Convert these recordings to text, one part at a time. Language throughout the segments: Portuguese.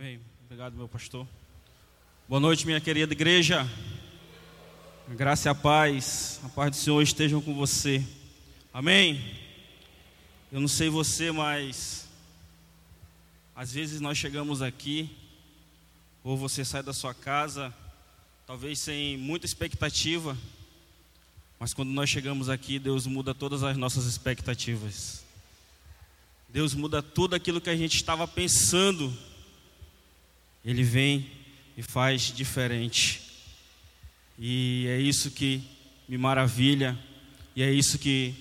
Amém. Obrigado, meu pastor. Boa noite, minha querida igreja. A graça e a paz, a paz do Senhor estejam com você. Amém. Eu não sei você, mas às vezes nós chegamos aqui, ou você sai da sua casa, talvez sem muita expectativa, mas quando nós chegamos aqui, Deus muda todas as nossas expectativas. Deus muda tudo aquilo que a gente estava pensando. Ele vem e faz diferente. E é isso que me maravilha, e é isso que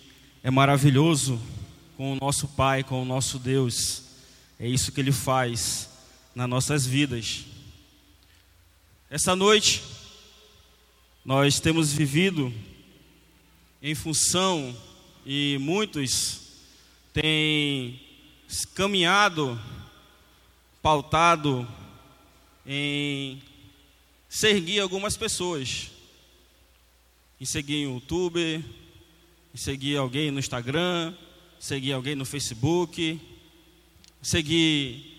é maravilhoso com o nosso Pai, com o nosso Deus. É isso que Ele faz nas nossas vidas. Essa noite, nós temos vivido em função, e muitos têm caminhado, pautado em seguir algumas pessoas, em seguir em YouTube, em seguir alguém no Instagram, seguir alguém no Facebook, seguir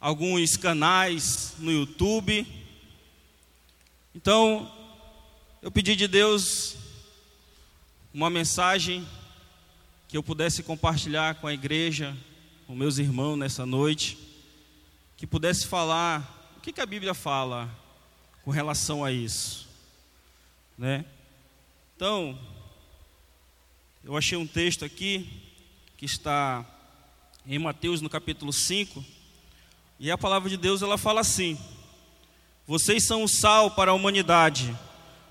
alguns canais no YouTube. Então, eu pedi de Deus uma mensagem que eu pudesse compartilhar com a igreja, com meus irmãos nessa noite, que pudesse falar que, que a Bíblia fala com relação a isso, né? Então, eu achei um texto aqui que está em Mateus no capítulo 5, e a palavra de Deus ela fala assim: Vocês são o sal para a humanidade,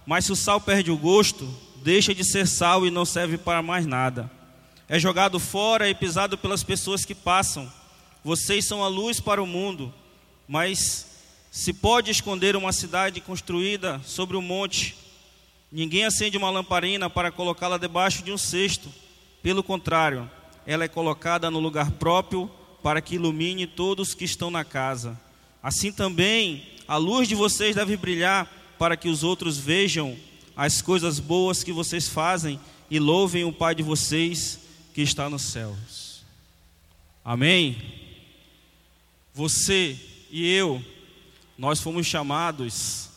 mas se o sal perde o gosto, deixa de ser sal e não serve para mais nada. É jogado fora e pisado pelas pessoas que passam. Vocês são a luz para o mundo, mas se pode esconder uma cidade construída sobre um monte, ninguém acende uma lamparina para colocá-la debaixo de um cesto. Pelo contrário, ela é colocada no lugar próprio para que ilumine todos que estão na casa. Assim também, a luz de vocês deve brilhar para que os outros vejam as coisas boas que vocês fazem e louvem o Pai de vocês que está nos céus. Amém? Você e eu, nós fomos chamados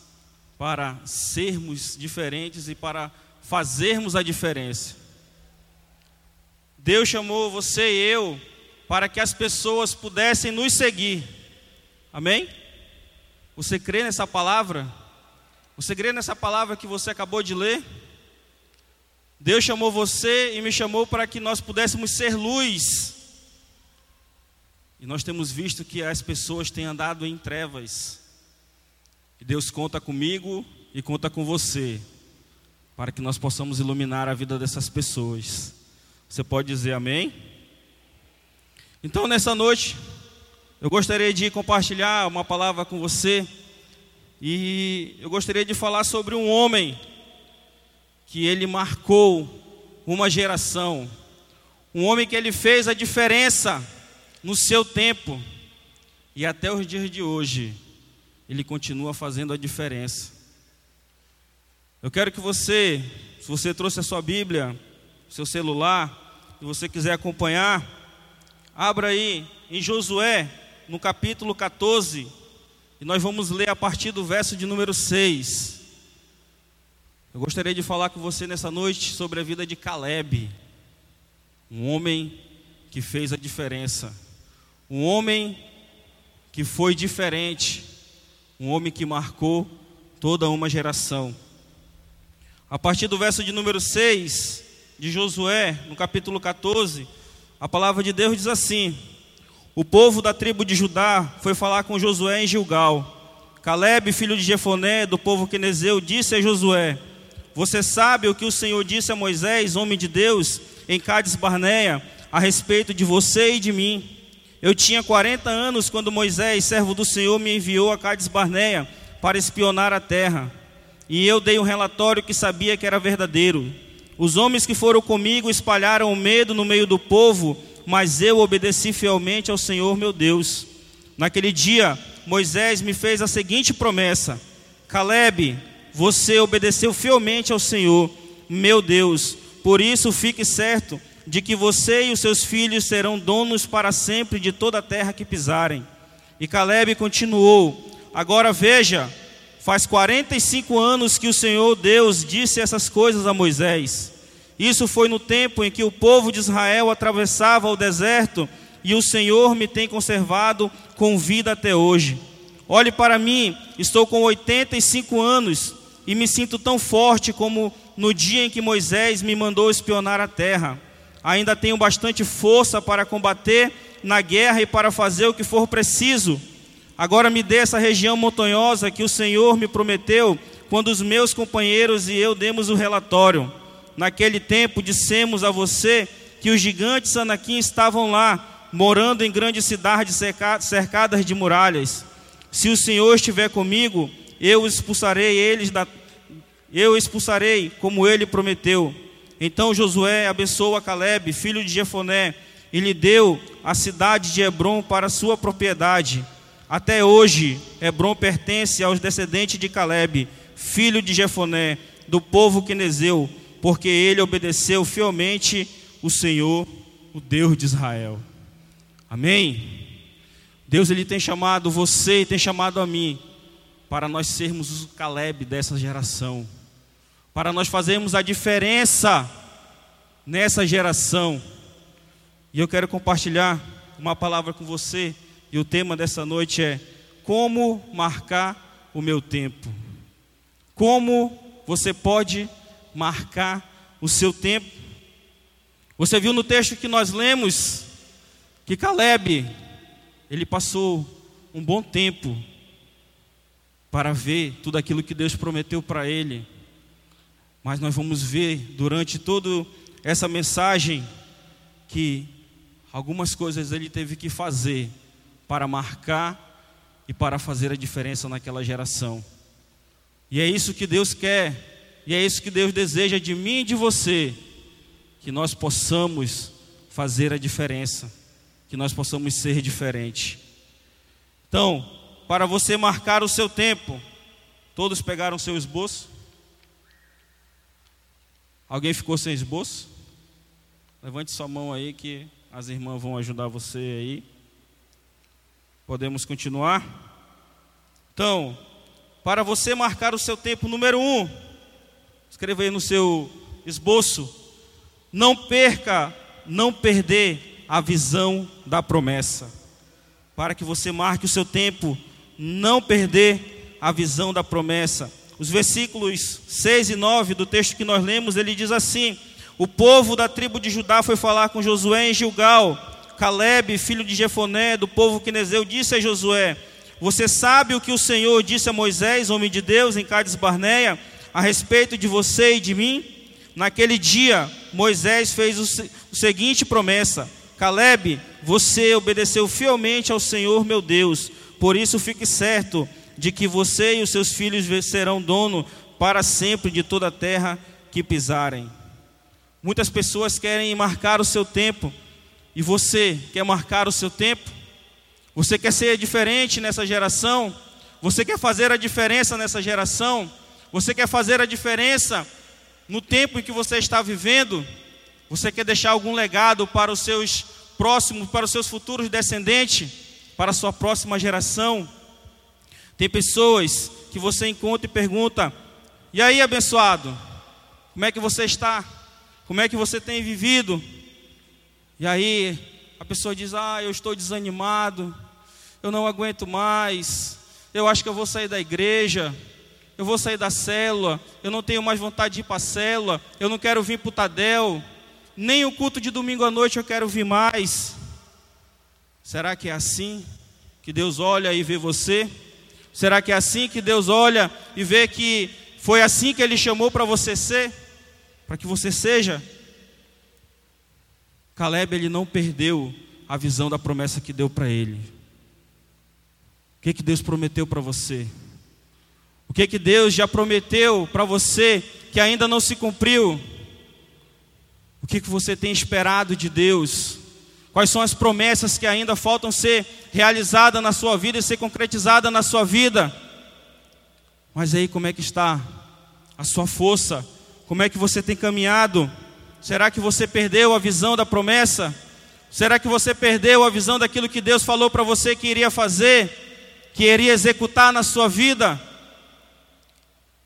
para sermos diferentes e para fazermos a diferença. Deus chamou você e eu para que as pessoas pudessem nos seguir. Amém? Você crê nessa palavra? Você crê nessa palavra que você acabou de ler? Deus chamou você e me chamou para que nós pudéssemos ser luz. E nós temos visto que as pessoas têm andado em trevas. Deus conta comigo e conta com você, para que nós possamos iluminar a vida dessas pessoas. Você pode dizer amém? Então, nessa noite, eu gostaria de compartilhar uma palavra com você e eu gostaria de falar sobre um homem que ele marcou uma geração, um homem que ele fez a diferença no seu tempo e até os dias de hoje ele continua fazendo a diferença. Eu quero que você, se você trouxe a sua Bíblia, seu celular, e você quiser acompanhar, abra aí em Josué, no capítulo 14, e nós vamos ler a partir do verso de número 6. Eu gostaria de falar com você nessa noite sobre a vida de Caleb, um homem que fez a diferença, um homem que foi diferente, um homem que marcou toda uma geração. A partir do verso de número 6 de Josué, no capítulo 14, a palavra de Deus diz assim: o povo da tribo de Judá foi falar com Josué em Gilgal. Caleb, filho de Jefoné, do povo quenezeu, disse a Josué: Você sabe o que o Senhor disse a Moisés, homem de Deus, em Cádiz Barneia, a respeito de você e de mim. Eu tinha 40 anos quando Moisés, servo do Senhor, me enviou a Cádiz Barneia para espionar a terra. E eu dei um relatório que sabia que era verdadeiro. Os homens que foram comigo espalharam o medo no meio do povo mas eu obedeci fielmente ao Senhor meu Deus. Naquele dia, Moisés me fez a seguinte promessa: Caleb, você obedeceu fielmente ao Senhor, meu Deus, por isso fique certo de que você e os seus filhos serão donos para sempre de toda a terra que pisarem. E Caleb continuou: Agora veja, faz 45 anos que o Senhor Deus disse essas coisas a Moisés. Isso foi no tempo em que o povo de Israel atravessava o deserto e o Senhor me tem conservado com vida até hoje. Olhe para mim, estou com 85 anos e me sinto tão forte como no dia em que Moisés me mandou espionar a terra. Ainda tenho bastante força para combater na guerra e para fazer o que for preciso. Agora me dê essa região montanhosa que o Senhor me prometeu quando os meus companheiros e eu demos o relatório. Naquele tempo dissemos a você que os gigantes Anakim estavam lá, morando em grandes cidades cercadas de muralhas. Se o Senhor estiver comigo, eu expulsarei eles da eu expulsarei como ele prometeu. Então Josué abençoou a Caleb, filho de Jefoné, e lhe deu a cidade de Hebron para sua propriedade. Até hoje, Hebron pertence aos descendentes de Caleb, filho de Jefoné, do povo quenezeu, porque ele obedeceu fielmente o Senhor, o Deus de Israel. Amém? Deus ele tem chamado você e tem chamado a mim para nós sermos o Caleb dessa geração, para nós fazermos a diferença nessa geração. E eu quero compartilhar uma palavra com você e o tema dessa noite é como marcar o meu tempo. Como você pode marcar o seu tempo? Você viu no texto que nós lemos que Caleb ele passou um bom tempo para ver tudo aquilo que Deus prometeu para ele. Mas nós vamos ver durante toda essa mensagem que algumas coisas ele teve que fazer para marcar e para fazer a diferença naquela geração. E é isso que Deus quer, e é isso que Deus deseja de mim e de você, que nós possamos fazer a diferença, que nós possamos ser diferente. Então, para você marcar o seu tempo, todos pegaram seu esboço? Alguém ficou sem esboço? Levante sua mão aí que as irmãs vão ajudar você aí. Podemos continuar? Então, para você marcar o seu tempo, número um, escreva aí no seu esboço: não perca, não perder a visão da promessa. Para que você marque o seu tempo, não perder a visão da promessa. Os versículos 6 e 9 do texto que nós lemos, ele diz assim: O povo da tribo de Judá foi falar com Josué em Gilgal Caleb, filho de Jefoné, do povo quinezeu, disse a Josué: Você sabe o que o Senhor disse a Moisés, homem de Deus, em Cádiz Barneia, a respeito de você e de mim? Naquele dia, Moisés fez o seguinte promessa: Caleb, você obedeceu fielmente ao Senhor meu Deus, por isso fique certo de que você e os seus filhos serão dono para sempre de toda a terra que pisarem. Muitas pessoas querem marcar o seu tempo e você quer marcar o seu tempo? Você quer ser diferente nessa geração? Você quer fazer a diferença nessa geração? Você quer fazer a diferença no tempo em que você está vivendo? Você quer deixar algum legado para os seus próximos, para os seus futuros descendentes, para a sua próxima geração? Tem pessoas que você encontra e pergunta: "E aí, abençoado? Como é que você está? Como é que você tem vivido?" E aí a pessoa diz: Ah, eu estou desanimado, eu não aguento mais, eu acho que eu vou sair da igreja, eu vou sair da célula, eu não tenho mais vontade de ir para a célula, eu não quero vir para o Tadel, nem o culto de domingo à noite eu quero vir mais. Será que é assim que Deus olha e vê você? Será que é assim que Deus olha e vê que foi assim que Ele chamou para você ser? Para que você seja? Caleb ele não perdeu a visão da promessa que deu para ele. O que que Deus prometeu para você? O que que Deus já prometeu para você que ainda não se cumpriu? O que que você tem esperado de Deus? Quais são as promessas que ainda faltam ser realizadas na sua vida e ser concretizadas na sua vida? Mas aí como é que está a sua força? Como é que você tem caminhado? Será que você perdeu a visão da promessa? Será que você perdeu a visão daquilo que Deus falou para você que iria fazer, que iria executar na sua vida?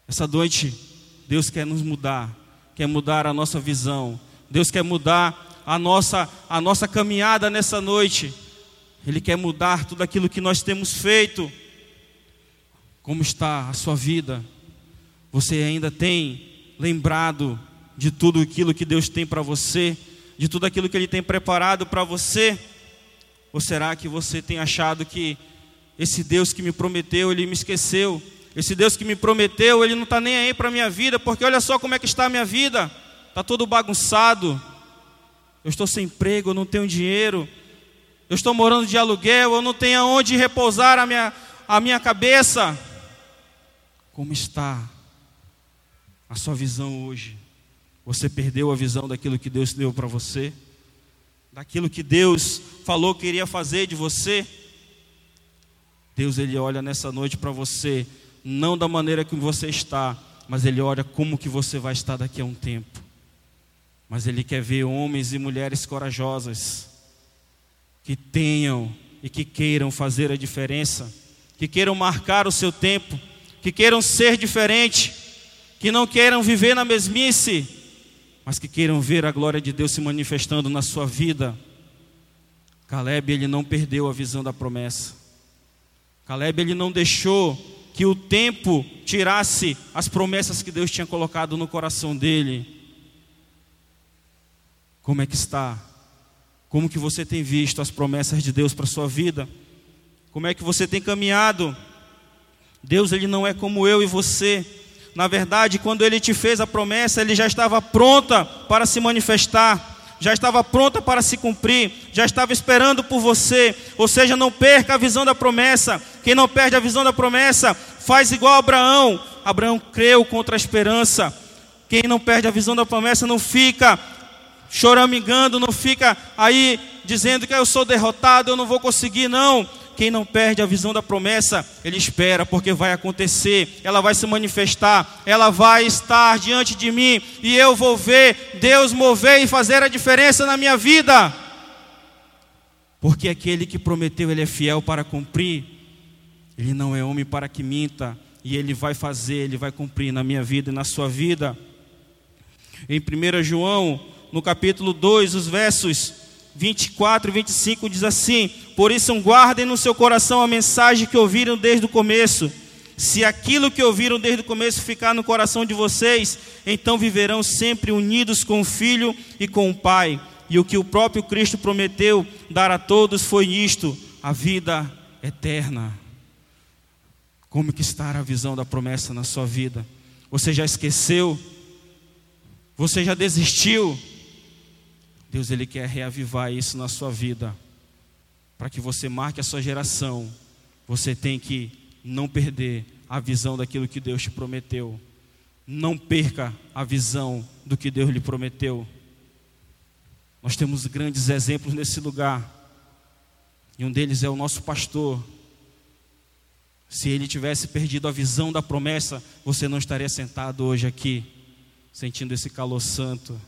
Essa noite, Deus quer nos mudar, quer mudar a nossa visão, Deus quer mudar a nossa, a nossa caminhada nessa noite, Ele quer mudar tudo aquilo que nós temos feito. Como está a sua vida? Você ainda tem lembrado de tudo aquilo que Deus tem para você? de tudo aquilo que Ele tem preparado para você? Ou será que você tem achado que esse Deus que me prometeu, Ele me esqueceu? Esse Deus que me prometeu, Ele não está nem aí para a minha vida, porque olha só como é que está a minha vida, está todo bagunçado. Eu estou sem emprego, eu não tenho dinheiro, eu estou morando de aluguel, eu não tenho aonde repousar a minha, a minha cabeça. Como está a sua visão hoje? Você perdeu a visão daquilo que Deus deu para você? Daquilo que Deus falou que iria fazer de você? Deus ele olha nessa noite para você, não da maneira que você está, mas ele olha como que você vai estar daqui a um tempo. Mas ele quer ver homens e mulheres corajosas que tenham e que queiram fazer a diferença, que queiram marcar o seu tempo, que queiram ser diferente, que não queiram viver na mesmice, mas que queiram ver a glória de Deus se manifestando na sua vida. Caleb ele não perdeu a visão da promessa. Caleb ele não deixou que o tempo tirasse as promessas que Deus tinha colocado no coração dele. Como é que está? Como que você tem visto as promessas de Deus para sua vida? Como é que você tem caminhado? Deus ele não é como eu e você. Na verdade, quando ele te fez a promessa, ele já estava pronta para se manifestar, já estava pronta para se cumprir, já estava esperando por você. Ou seja, não perca a visão da promessa. Quem não perde a visão da promessa, faz igual a Abraão. Abraão creu contra a esperança. Quem não perde a visão da promessa não fica choramingando, não fica aí dizendo que eu sou derrotado, eu não vou conseguir, não quem não perde a visão da promessa, ele espera, porque vai acontecer, ela vai se manifestar, ela vai estar diante de mim, e eu vou ver Deus mover e fazer a diferença na minha vida. Porque aquele que prometeu, ele é fiel para cumprir, ele não é homem para que minta, e ele vai fazer, ele vai cumprir na minha vida e na sua vida. Em 1 João, no capítulo 2, os versos 24 e 25 diz assim: Por isso guardem no seu coração a mensagem que ouviram desde o começo. Se aquilo que ouviram desde o começo ficar no coração de vocês, então viverão sempre unidos com o Filho e com o Pai. E o que o próprio Cristo prometeu dar a todos foi isto: a vida eterna. Como que está a visão da promessa na sua vida? Você já esqueceu? Você já desistiu? Deus ele quer reavivar isso na sua vida. Para que você marque a sua geração, você tem que não perder a visão daquilo que Deus te prometeu. Não perca a visão do que Deus lhe prometeu. Nós temos grandes exemplos nesse lugar. E um deles é o nosso pastor. Se ele tivesse perdido a visão da promessa, você não estaria sentado hoje aqui, sentindo esse calor santo.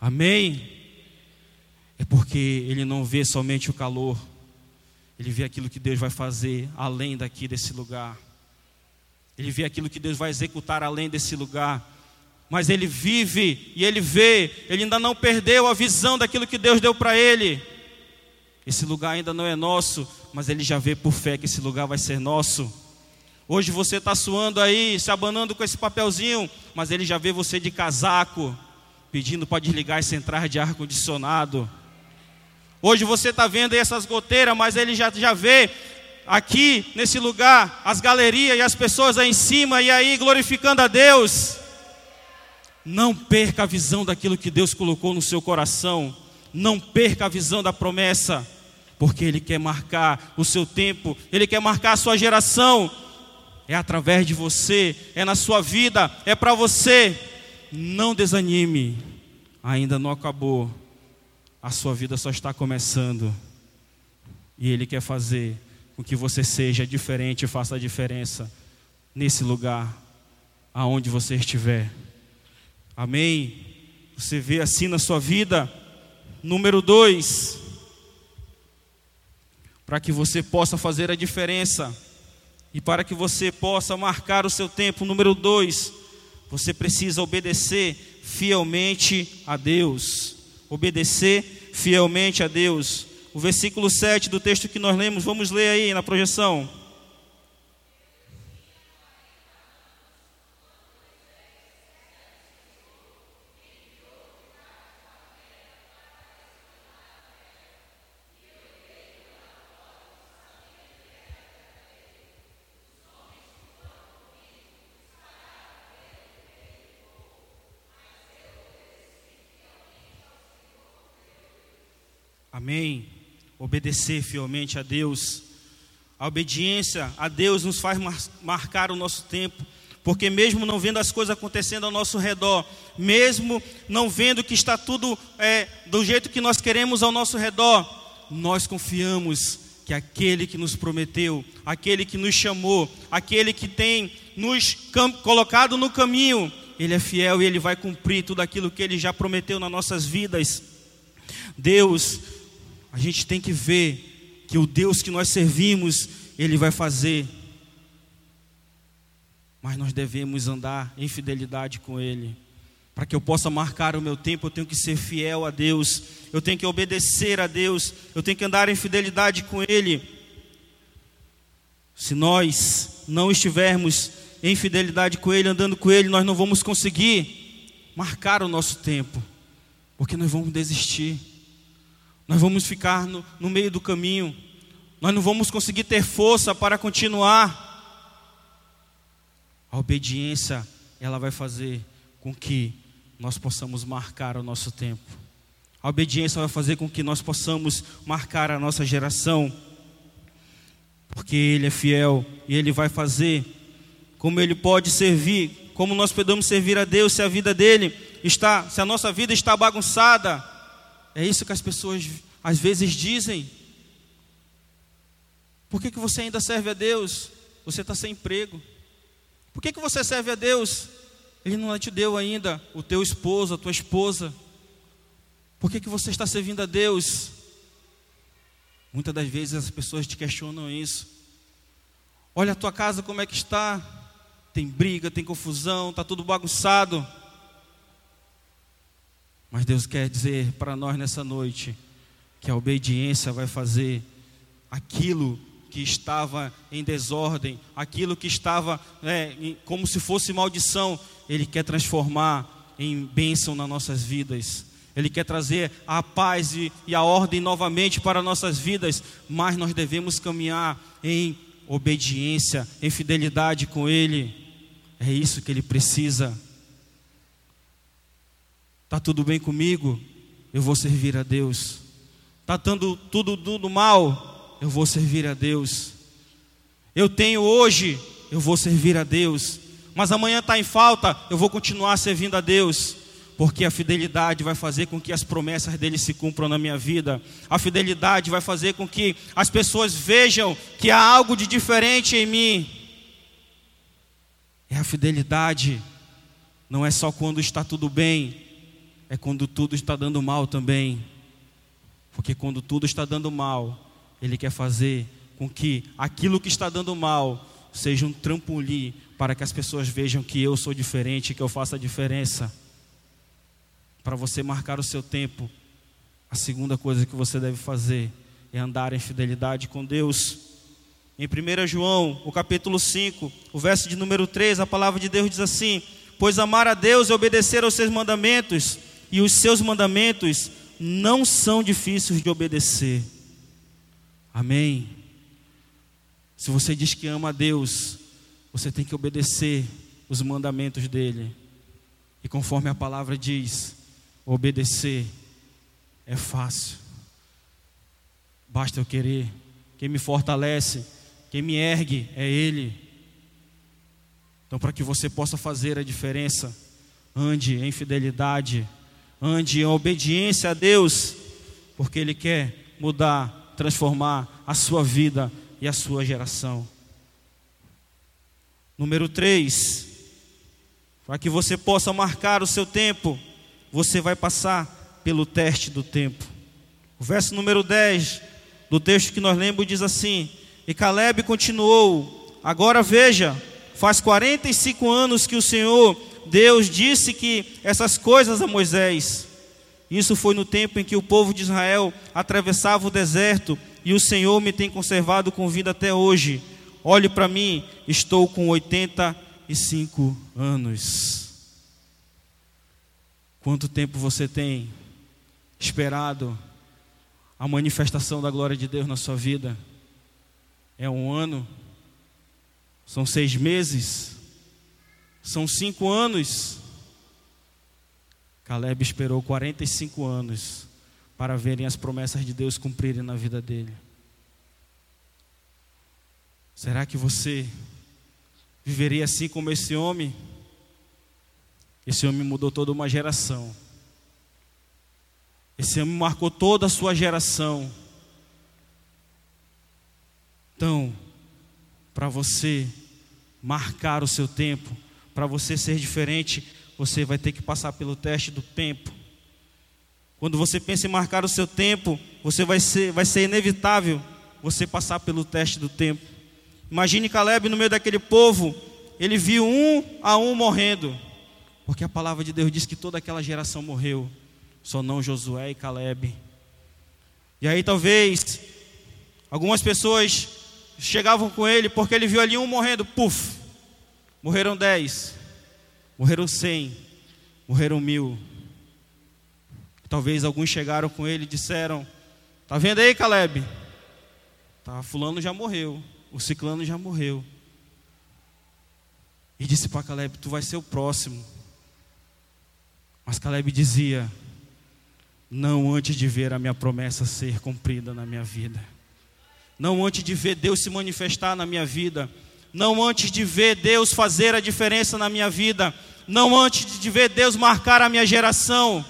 Amém? É porque ele não vê somente o calor, ele vê aquilo que Deus vai fazer além daqui desse lugar. Ele vê aquilo que Deus vai executar além desse lugar. Mas ele vive e ele vê, ele ainda não perdeu a visão daquilo que Deus deu para ele. Esse lugar ainda não é nosso, mas ele já vê por fé que esse lugar vai ser nosso. Hoje você está suando aí, se abanando com esse papelzinho, mas ele já vê você de casaco, pedindo para desligar esse entrar de ar-condicionado. Hoje você está vendo essas goteiras, mas ele já, já vê aqui nesse lugar as galerias e as pessoas aí em cima e aí glorificando a Deus. Não perca a visão daquilo que Deus colocou no seu coração. Não perca a visão da promessa, porque Ele quer marcar o seu tempo, Ele quer marcar a sua geração. É através de você, é na sua vida, é para você. Não desanime, ainda não acabou a sua vida só está começando. E Ele quer fazer com que você seja diferente e faça a diferença nesse lugar, aonde você estiver. Amém? Você vê assim na sua vida. Número dois, para que você possa fazer a diferença e para que você possa marcar o seu tempo. Número dois, você precisa obedecer fielmente a Deus. Obedecer fielmente a Deus. O versículo 7 do texto que nós lemos, vamos ler aí na projeção. Amém. Obedecer fielmente a Deus. A obediência a Deus nos faz marcar o nosso tempo, porque mesmo não vendo as coisas acontecendo ao nosso redor, mesmo não vendo que está tudo é, do jeito que nós queremos ao nosso redor, nós confiamos que aquele que nos prometeu, aquele que nos chamou, aquele que tem nos colocado no caminho, ele é fiel e ele vai cumprir tudo aquilo que ele já prometeu nas nossas vidas. Deus a gente tem que ver que o Deus que nós servimos, Ele vai fazer. Mas nós devemos andar em fidelidade com Ele. Para que eu possa marcar o meu tempo, eu tenho que ser fiel a Deus, eu tenho que obedecer a Deus, eu tenho que andar em fidelidade com Ele. Se nós não estivermos em fidelidade com Ele, andando com Ele, nós não vamos conseguir marcar o nosso tempo, porque nós vamos desistir nós vamos ficar no, no meio do caminho, nós não vamos conseguir ter força para continuar. A obediência, ela vai fazer com que nós possamos marcar o nosso tempo. A obediência vai fazer com que nós possamos marcar a nossa geração, porque Ele é fiel e Ele vai fazer como Ele pode servir, como nós podemos servir a Deus se a vida dele está, se a nossa vida está bagunçada, é isso que as pessoas às vezes dizem. Por que, que você ainda serve a Deus? Você está sem emprego. Por que, que você serve a Deus? Ele não te deu ainda o teu esposo, a tua esposa. Por que, que você está servindo a Deus? Muitas das vezes as pessoas te questionam isso. Olha a tua casa como é que está. Tem briga, tem confusão, está tudo bagunçado. Mas Deus quer dizer para nós nessa noite que a obediência vai fazer aquilo que estava em desordem, aquilo que estava é, como se fosse maldição, Ele quer transformar em bênção nas nossas vidas. Ele quer trazer a paz e, e a ordem novamente para nossas vidas, mas nós devemos caminhar em obediência, em fidelidade com Ele. É isso que Ele precisa. Está tudo bem comigo? Eu vou servir a Deus. Está tudo, tudo, tudo mal? Eu vou servir a Deus. Eu tenho hoje, eu vou servir a Deus. Mas amanhã está em falta, eu vou continuar servindo a Deus. Porque a fidelidade vai fazer com que as promessas dele se cumpram na minha vida. A fidelidade vai fazer com que as pessoas vejam que há algo de diferente em mim. É a fidelidade. Não é só quando está tudo bem, é quando tudo está dando mal também. Porque quando tudo está dando mal, Ele quer fazer com que aquilo que está dando mal seja um trampolim para que as pessoas vejam que eu sou diferente, que eu faço a diferença. Para você marcar o seu tempo, a segunda coisa que você deve fazer é andar em fidelidade com Deus. Em 1 João, o capítulo 5, o verso de número 3, a palavra de Deus diz assim: Pois amar a Deus e obedecer aos seus mandamentos e os seus mandamentos não são difíceis de obedecer. Amém. Se você diz que ama a Deus, você tem que obedecer os mandamentos dele. E conforme a palavra diz, obedecer é fácil. Basta eu querer. Quem me fortalece, quem me ergue é Ele. Então, para que você possa fazer a diferença, ande em fidelidade ande em obediência a Deus, porque Ele quer mudar, transformar a sua vida e a sua geração. Número 3, para que você possa marcar o seu tempo, você vai passar pelo teste do tempo. O verso número 10 do texto que nós lemos diz assim: E Caleb continuou: Agora veja, faz 45 anos que o Senhor Deus disse que essas coisas a Moisés. Isso foi no tempo em que o povo de Israel atravessava o deserto e o Senhor me tem conservado com vida até hoje. Olhe para mim, estou com 85 anos. Quanto tempo você tem esperado a manifestação da glória de Deus na sua vida? É um ano? São seis meses? São cinco anos? Caleb esperou 45 anos para verem as promessas de Deus cumprirem na vida dele. Será que você viveria assim como esse homem? Esse homem mudou toda uma geração. Esse homem marcou toda a sua geração. Então, para você marcar o seu tempo, para você ser diferente, você vai ter que passar pelo teste do tempo. Quando você pensa em marcar o seu tempo, você vai ser, vai ser inevitável você passar pelo teste do tempo. Imagine Caleb no meio daquele povo, ele viu um a um morrendo. Porque a palavra de Deus diz que toda aquela geração morreu, só não Josué e Caleb. E aí talvez algumas pessoas chegavam com ele porque ele viu ali um morrendo, puf, morreram dez, morreram cem, morreram mil. Talvez alguns chegaram com ele e disseram: Tá vendo aí, Caleb? Tá, fulano já morreu, o ciclano já morreu. E disse para Caleb: Tu vai ser o próximo. Mas Caleb dizia: Não antes de ver a minha promessa ser cumprida na minha vida. Não antes de ver Deus se manifestar na minha vida. Não antes de ver Deus fazer a diferença na minha vida. Não antes de ver Deus marcar a minha geração.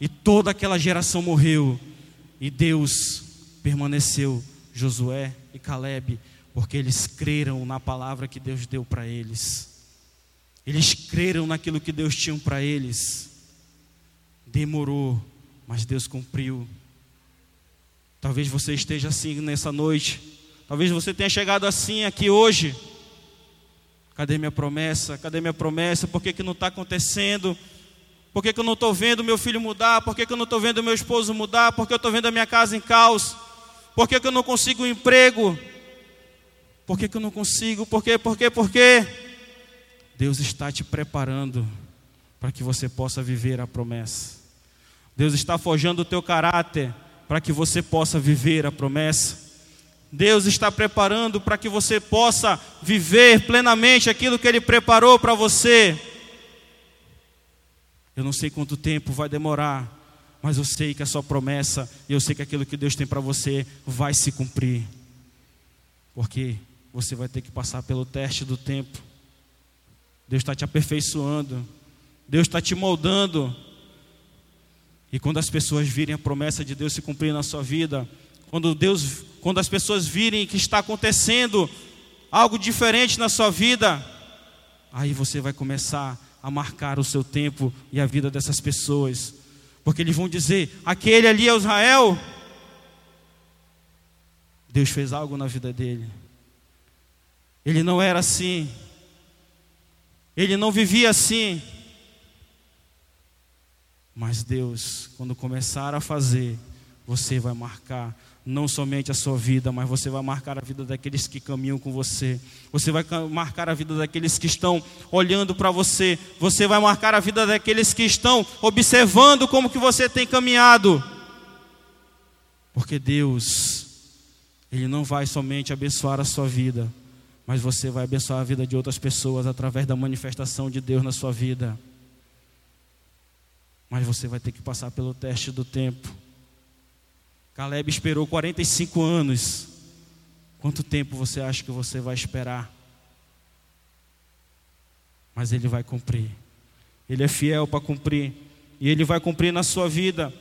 E toda aquela geração morreu. E Deus permaneceu, Josué e Caleb, porque eles creram na palavra que Deus deu para eles. Eles creram naquilo que Deus tinha para eles. Demorou, mas Deus cumpriu. Talvez você esteja assim nessa noite. Talvez você tenha chegado assim aqui hoje. Cadê minha promessa? Cadê minha promessa? Por que, que não está acontecendo? Por que, que eu não estou vendo meu filho mudar? Por que, que eu não estou vendo meu esposo mudar? Por que eu estou vendo a minha casa em caos? Por que, que eu não consigo um emprego? Por que, que eu não consigo? Por quê? Por quê? Por quê? Deus está te preparando para que você possa viver a promessa. Deus está forjando o teu caráter para que você possa viver a promessa. Deus está preparando para que você possa viver plenamente aquilo que Ele preparou para você. Eu não sei quanto tempo vai demorar, mas eu sei que a sua promessa e eu sei que aquilo que Deus tem para você vai se cumprir. Porque você vai ter que passar pelo teste do tempo. Deus está te aperfeiçoando, Deus está te moldando. E quando as pessoas virem a promessa de Deus se cumprir na sua vida, quando Deus, quando as pessoas virem que está acontecendo algo diferente na sua vida, aí você vai começar a marcar o seu tempo e a vida dessas pessoas, porque eles vão dizer: aquele ali é Israel. Deus fez algo na vida dele. Ele não era assim. Ele não vivia assim. Mas Deus, quando começar a fazer, você vai marcar não somente a sua vida, mas você vai marcar a vida daqueles que caminham com você. Você vai marcar a vida daqueles que estão olhando para você. Você vai marcar a vida daqueles que estão observando como que você tem caminhado. Porque Deus, ele não vai somente abençoar a sua vida, mas você vai abençoar a vida de outras pessoas através da manifestação de Deus na sua vida. Mas você vai ter que passar pelo teste do tempo. Caleb esperou 45 anos. Quanto tempo você acha que você vai esperar? Mas ele vai cumprir. Ele é fiel para cumprir. E ele vai cumprir na sua vida.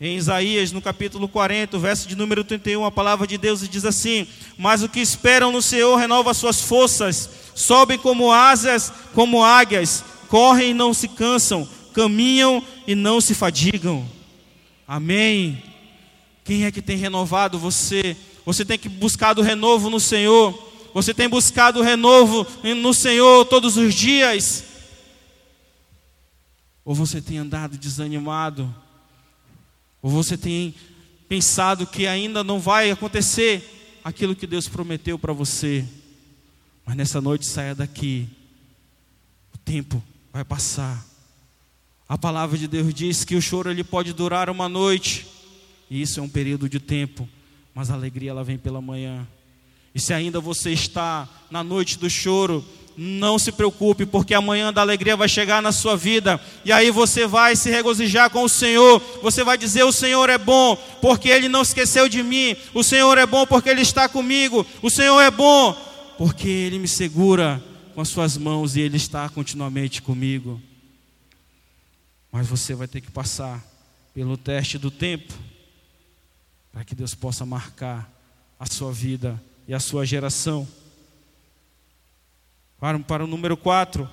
Em Isaías, no capítulo 40, verso de número 31, a palavra de Deus diz assim: Mas o que esperam no Senhor renova suas forças, sobem como asas, como águias, correm e não se cansam, caminham e não se fadigam. Amém. Quem é que tem renovado você? Você tem que buscar o renovo no Senhor. Você tem buscado o renovo no Senhor todos os dias? Ou você tem andado desanimado? Ou você tem pensado que ainda não vai acontecer aquilo que Deus prometeu para você? Mas nessa noite saia daqui. O tempo vai passar. A palavra de Deus diz que o choro ele pode durar uma noite. E isso é um período de tempo, mas a alegria ela vem pela manhã. E se ainda você está na noite do choro, não se preocupe, porque amanhã da alegria vai chegar na sua vida, e aí você vai se regozijar com o Senhor. Você vai dizer: O Senhor é bom, porque Ele não esqueceu de mim. O Senhor é bom, porque Ele está comigo. O Senhor é bom, porque Ele me segura com as suas mãos e Ele está continuamente comigo. Mas você vai ter que passar pelo teste do tempo, para que Deus possa marcar a sua vida e a sua geração. Para, para o número 4,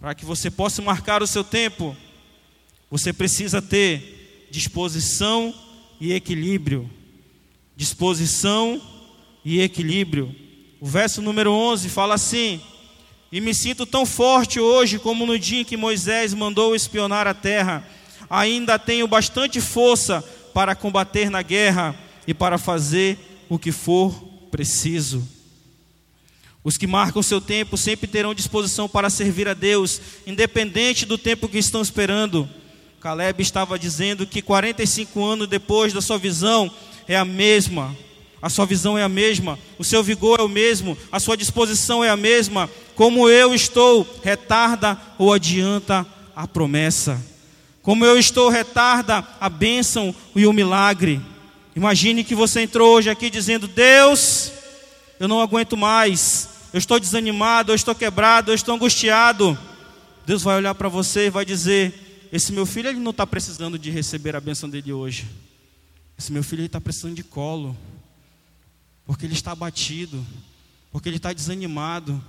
para que você possa marcar o seu tempo, você precisa ter disposição e equilíbrio. Disposição e equilíbrio. O verso número 11 fala assim: E me sinto tão forte hoje como no dia em que Moisés mandou espionar a terra. Ainda tenho bastante força para combater na guerra e para fazer o que for preciso. Os que marcam seu tempo sempre terão disposição para servir a Deus, independente do tempo que estão esperando. Caleb estava dizendo que 45 anos depois da sua visão é a mesma, a sua visão é a mesma, o seu vigor é o mesmo, a sua disposição é a mesma. Como eu estou, retarda ou adianta a promessa. Como eu estou, retarda a bênção e o milagre. Imagine que você entrou hoje aqui dizendo: Deus, eu não aguento mais, eu estou desanimado, eu estou quebrado, eu estou angustiado. Deus vai olhar para você e vai dizer: Esse meu filho ele não está precisando de receber a bênção dele hoje. Esse meu filho está precisando de colo, porque ele está abatido, porque ele está desanimado.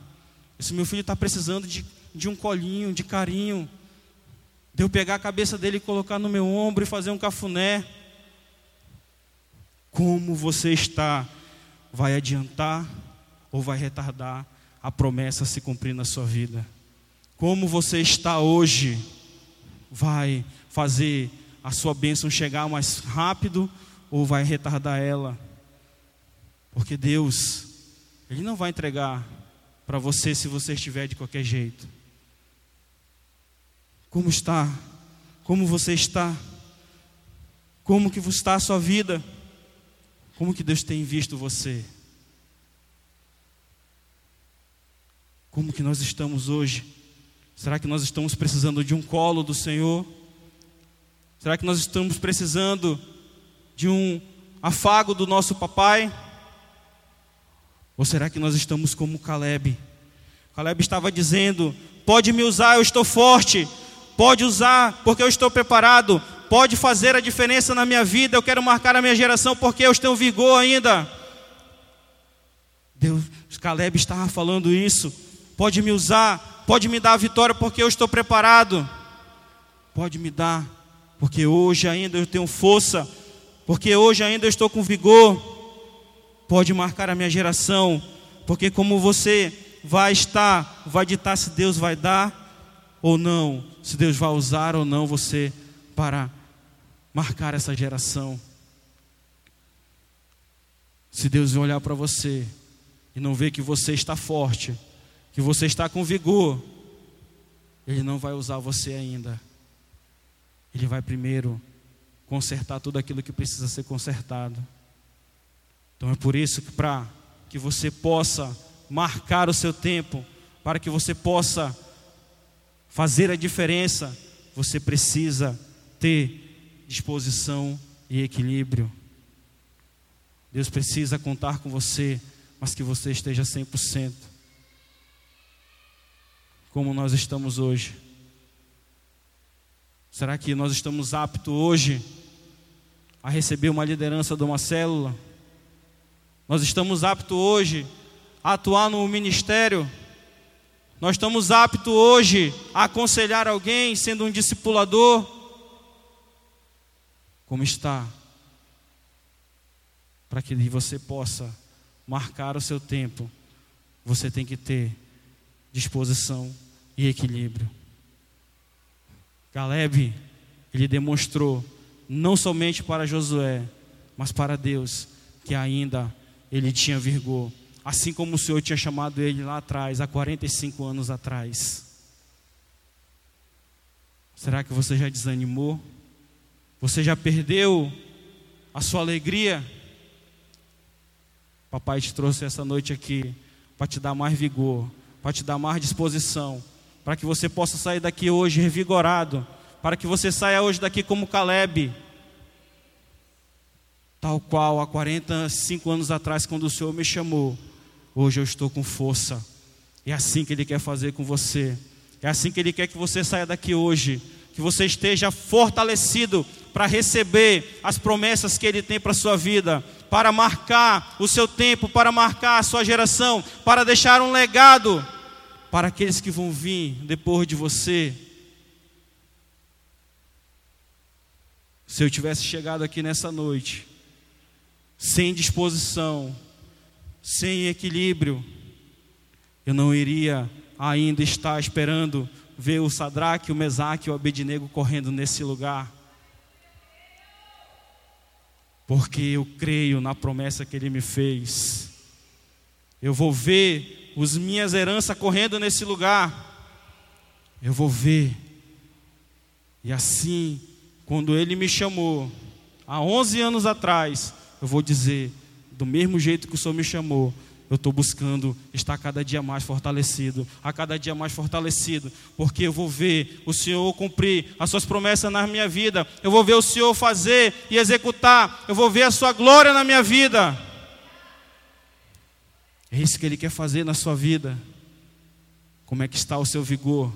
Esse meu filho está precisando de, de um colinho, de carinho, de eu pegar a cabeça dele e colocar no meu ombro e fazer um cafuné. Como você está? Vai adiantar ou vai retardar a promessa se cumprir na sua vida? Como você está hoje? Vai fazer a sua bênção chegar mais rápido ou vai retardar ela? Porque Deus, Ele não vai entregar para você se você estiver de qualquer jeito. Como está? Como você está? Como que está a sua vida? Como que Deus tem visto você? Como que nós estamos hoje? Será que nós estamos precisando de um colo do Senhor? Será que nós estamos precisando de um afago do nosso papai? Ou será que nós estamos como Caleb? Caleb estava dizendo: Pode me usar, eu estou forte. Pode usar, porque eu estou preparado pode fazer a diferença na minha vida, eu quero marcar a minha geração porque eu tenho vigor ainda. Deus, Caleb estava falando isso. Pode me usar, pode me dar a vitória porque eu estou preparado. Pode me dar, porque hoje ainda eu tenho força, porque hoje ainda eu estou com vigor. Pode marcar a minha geração, porque como você vai estar, vai ditar se Deus vai dar ou não, se Deus vai usar ou não você para marcar essa geração. Se Deus olhar para você e não ver que você está forte, que você está com vigor, Ele não vai usar você ainda. Ele vai primeiro consertar tudo aquilo que precisa ser consertado. Então é por isso que para que você possa marcar o seu tempo, para que você possa fazer a diferença, você precisa ter disposição e equilíbrio. Deus precisa contar com você, mas que você esteja 100%. Como nós estamos hoje. Será que nós estamos aptos hoje a receber uma liderança de uma célula? Nós estamos aptos hoje a atuar no ministério? Nós estamos aptos hoje a aconselhar alguém sendo um discipulador? como está para que você possa marcar o seu tempo, você tem que ter disposição e equilíbrio. Caleb, ele demonstrou, não somente para Josué, mas para Deus, que ainda ele tinha vigor, assim como o Senhor tinha chamado ele lá atrás, há 45 anos atrás. Será que você já desanimou? Você já perdeu a sua alegria? Papai te trouxe essa noite aqui para te dar mais vigor, para te dar mais disposição, para que você possa sair daqui hoje revigorado, para que você saia hoje daqui como Caleb, tal qual há 45 anos atrás, quando o Senhor me chamou, hoje eu estou com força. É assim que Ele quer fazer com você, é assim que Ele quer que você saia daqui hoje, que você esteja fortalecido para receber as promessas que Ele tem para a sua vida, para marcar o seu tempo, para marcar a sua geração, para deixar um legado para aqueles que vão vir depois de você. Se eu tivesse chegado aqui nessa noite, sem disposição, sem equilíbrio, eu não iria ainda estar esperando ver o Sadraque, o Mesaque e o Abednego correndo nesse lugar. Porque eu creio na promessa que ele me fez. Eu vou ver os minhas heranças correndo nesse lugar. Eu vou ver. E assim, quando ele me chamou, há 11 anos atrás, eu vou dizer, do mesmo jeito que o Senhor me chamou, eu estou buscando estar cada dia mais fortalecido, a cada dia mais fortalecido, porque eu vou ver o Senhor cumprir as suas promessas na minha vida, eu vou ver o Senhor fazer e executar, eu vou ver a sua glória na minha vida. É isso que Ele quer fazer na sua vida. Como é que está o seu vigor?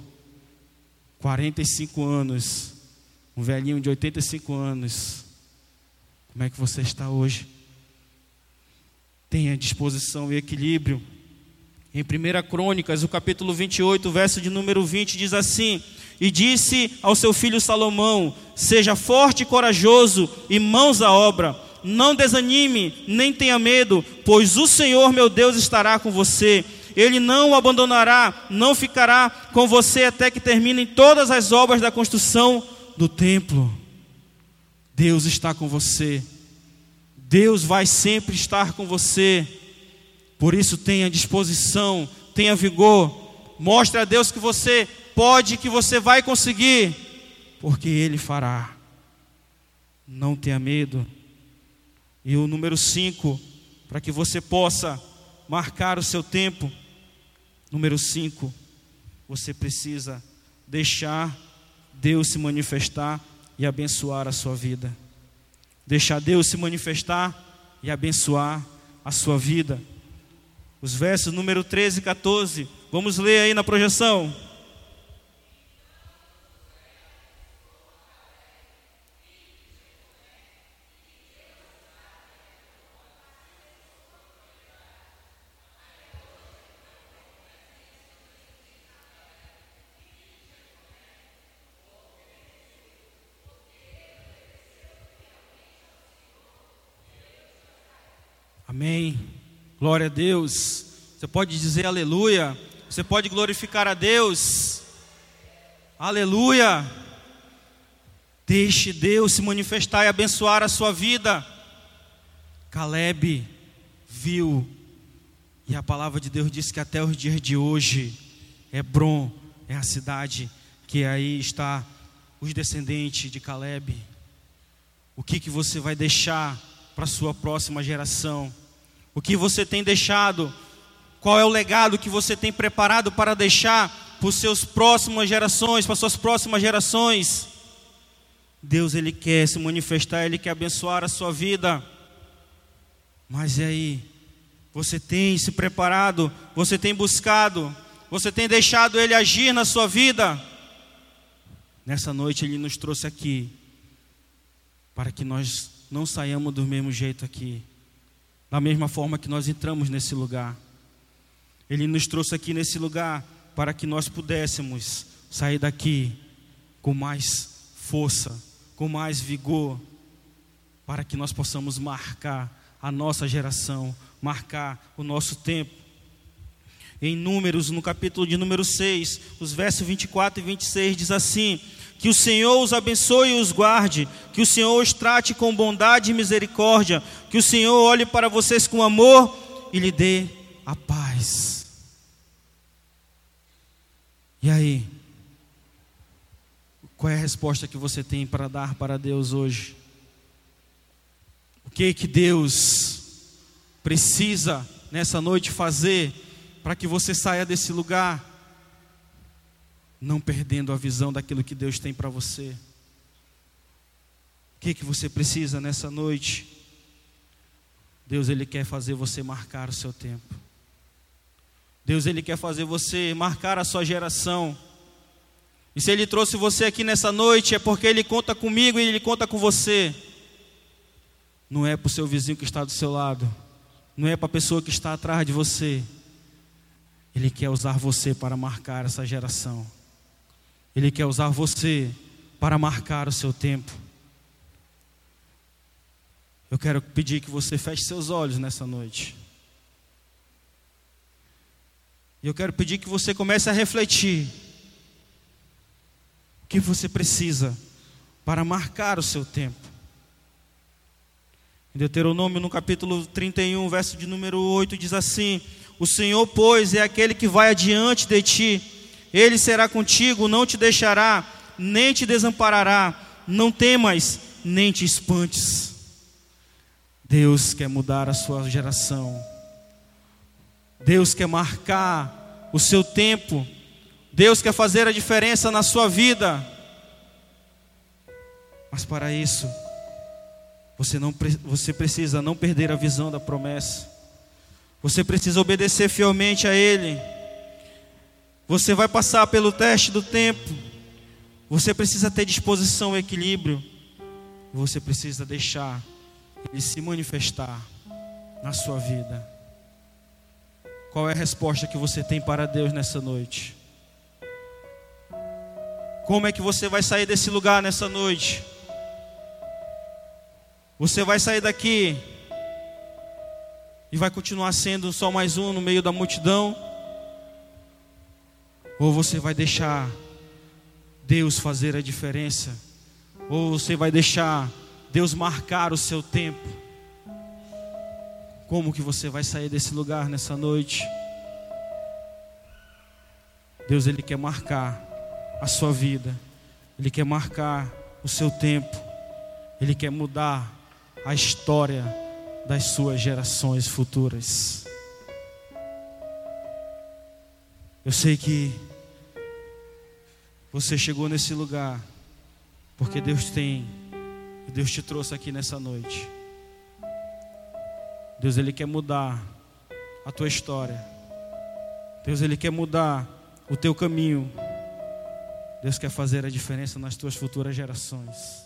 45 anos, um velhinho de 85 anos. Como é que você está hoje? Tenha disposição e equilíbrio. Em 1 Crônicas, o capítulo 28, verso de número 20, diz assim: E disse ao seu filho Salomão: Seja forte e corajoso, e mãos à obra. Não desanime, nem tenha medo, pois o Senhor meu Deus estará com você. Ele não o abandonará, não ficará com você até que terminem todas as obras da construção do templo. Deus está com você. Deus vai sempre estar com você. Por isso tenha disposição, tenha vigor. Mostre a Deus que você pode, que você vai conseguir, porque Ele fará. Não tenha medo. E o número 5, para que você possa marcar o seu tempo. Número 5, você precisa deixar Deus se manifestar e abençoar a sua vida deixar Deus se manifestar e abençoar a sua vida. Os versos número 13 e 14, vamos ler aí na projeção. Amém. Glória a Deus. Você pode dizer aleluia. Você pode glorificar a Deus. Aleluia. Deixe Deus se manifestar e abençoar a sua vida. Caleb viu, e a palavra de Deus diz que até os dias de hoje, Hebron é a cidade que aí está os descendentes de Caleb. O que, que você vai deixar para a sua próxima geração? O que você tem deixado, qual é o legado que você tem preparado para deixar para as suas próximas gerações, para suas próximas gerações. Deus ele quer se manifestar, ele quer abençoar a sua vida. Mas e aí? Você tem se preparado? Você tem buscado? Você tem deixado ele agir na sua vida? Nessa noite ele nos trouxe aqui para que nós não saiamos do mesmo jeito aqui da mesma forma que nós entramos nesse lugar. Ele nos trouxe aqui nesse lugar para que nós pudéssemos sair daqui com mais força, com mais vigor, para que nós possamos marcar a nossa geração, marcar o nosso tempo. Em Números, no capítulo de número 6, os versos 24 e 26 diz assim: Que o Senhor os abençoe e os guarde, que o Senhor os trate com bondade e misericórdia, que o Senhor olhe para vocês com amor e lhe dê a paz. E aí? Qual é a resposta que você tem para dar para Deus hoje? O que que Deus precisa nessa noite fazer para que você saia desse lugar não perdendo a visão daquilo que Deus tem para você? O que que você precisa nessa noite? Deus ele quer fazer você marcar o seu tempo. Deus ele quer fazer você marcar a sua geração. E se ele trouxe você aqui nessa noite é porque ele conta comigo e ele conta com você. Não é para o seu vizinho que está do seu lado, não é para a pessoa que está atrás de você. Ele quer usar você para marcar essa geração. Ele quer usar você para marcar o seu tempo. Eu quero pedir que você feche seus olhos nessa noite. E eu quero pedir que você comece a refletir. O que você precisa para marcar o seu tempo. Em Deuteronômio, no capítulo 31, verso de número 8, diz assim: O Senhor, pois, é aquele que vai adiante de ti, ele será contigo, não te deixará, nem te desamparará, não temas, nem te espantes. Deus quer mudar a sua geração. Deus quer marcar o seu tempo. Deus quer fazer a diferença na sua vida. Mas para isso, você, não, você precisa não perder a visão da promessa. Você precisa obedecer fielmente a Ele. Você vai passar pelo teste do tempo. Você precisa ter disposição e equilíbrio. Você precisa deixar Ele se manifestar na sua vida. Qual é a resposta que você tem para Deus nessa noite? Como é que você vai sair desse lugar nessa noite? Você vai sair daqui e vai continuar sendo só mais um no meio da multidão? Ou você vai deixar Deus fazer a diferença? Ou você vai deixar Deus marcar o seu tempo? Como que você vai sair desse lugar nessa noite? Deus ele quer marcar a sua vida. Ele quer marcar o seu tempo. Ele quer mudar a história das suas gerações futuras. Eu sei que você chegou nesse lugar porque Deus tem, Deus te trouxe aqui nessa noite. Deus ele quer mudar a tua história. Deus ele quer mudar o teu caminho. Deus quer fazer a diferença nas tuas futuras gerações.